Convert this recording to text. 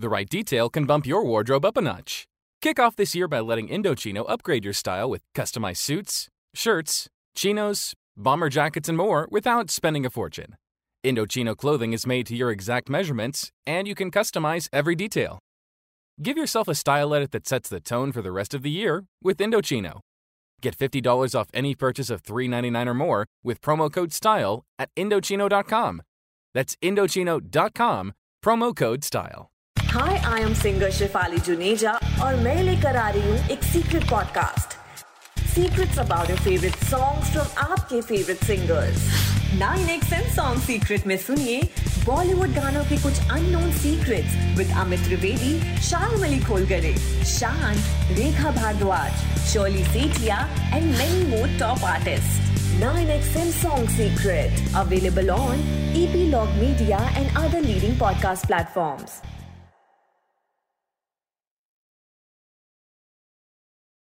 The right detail can bump your wardrobe up a notch. Kick off this year by letting Indochino upgrade your style with customized suits, shirts, chinos, bomber jackets, and more without spending a fortune. Indochino clothing is made to your exact measurements, and you can customize every detail. Give yourself a style edit that sets the tone for the rest of the year with Indochino. Get $50 off any purchase of $3.99 or more with promo code STYLE at Indochino.com. That's Indochino.com, promo code STYLE. Hi I am singer Shifali Juneja और मैं लेकर आ रही हूँ एक secret podcast secrets about your favourite songs from आपके favourite singers 9XM song secret में सुनिए बॉलीवुड गानों के कुछ unknown secrets with Amit Trivedi Shalmali Kholgade Shaan Rekha Bhardwaj Sholi Sethia and many more top artist 9XM Song Secret available on EP Log Media and other leading podcast platforms.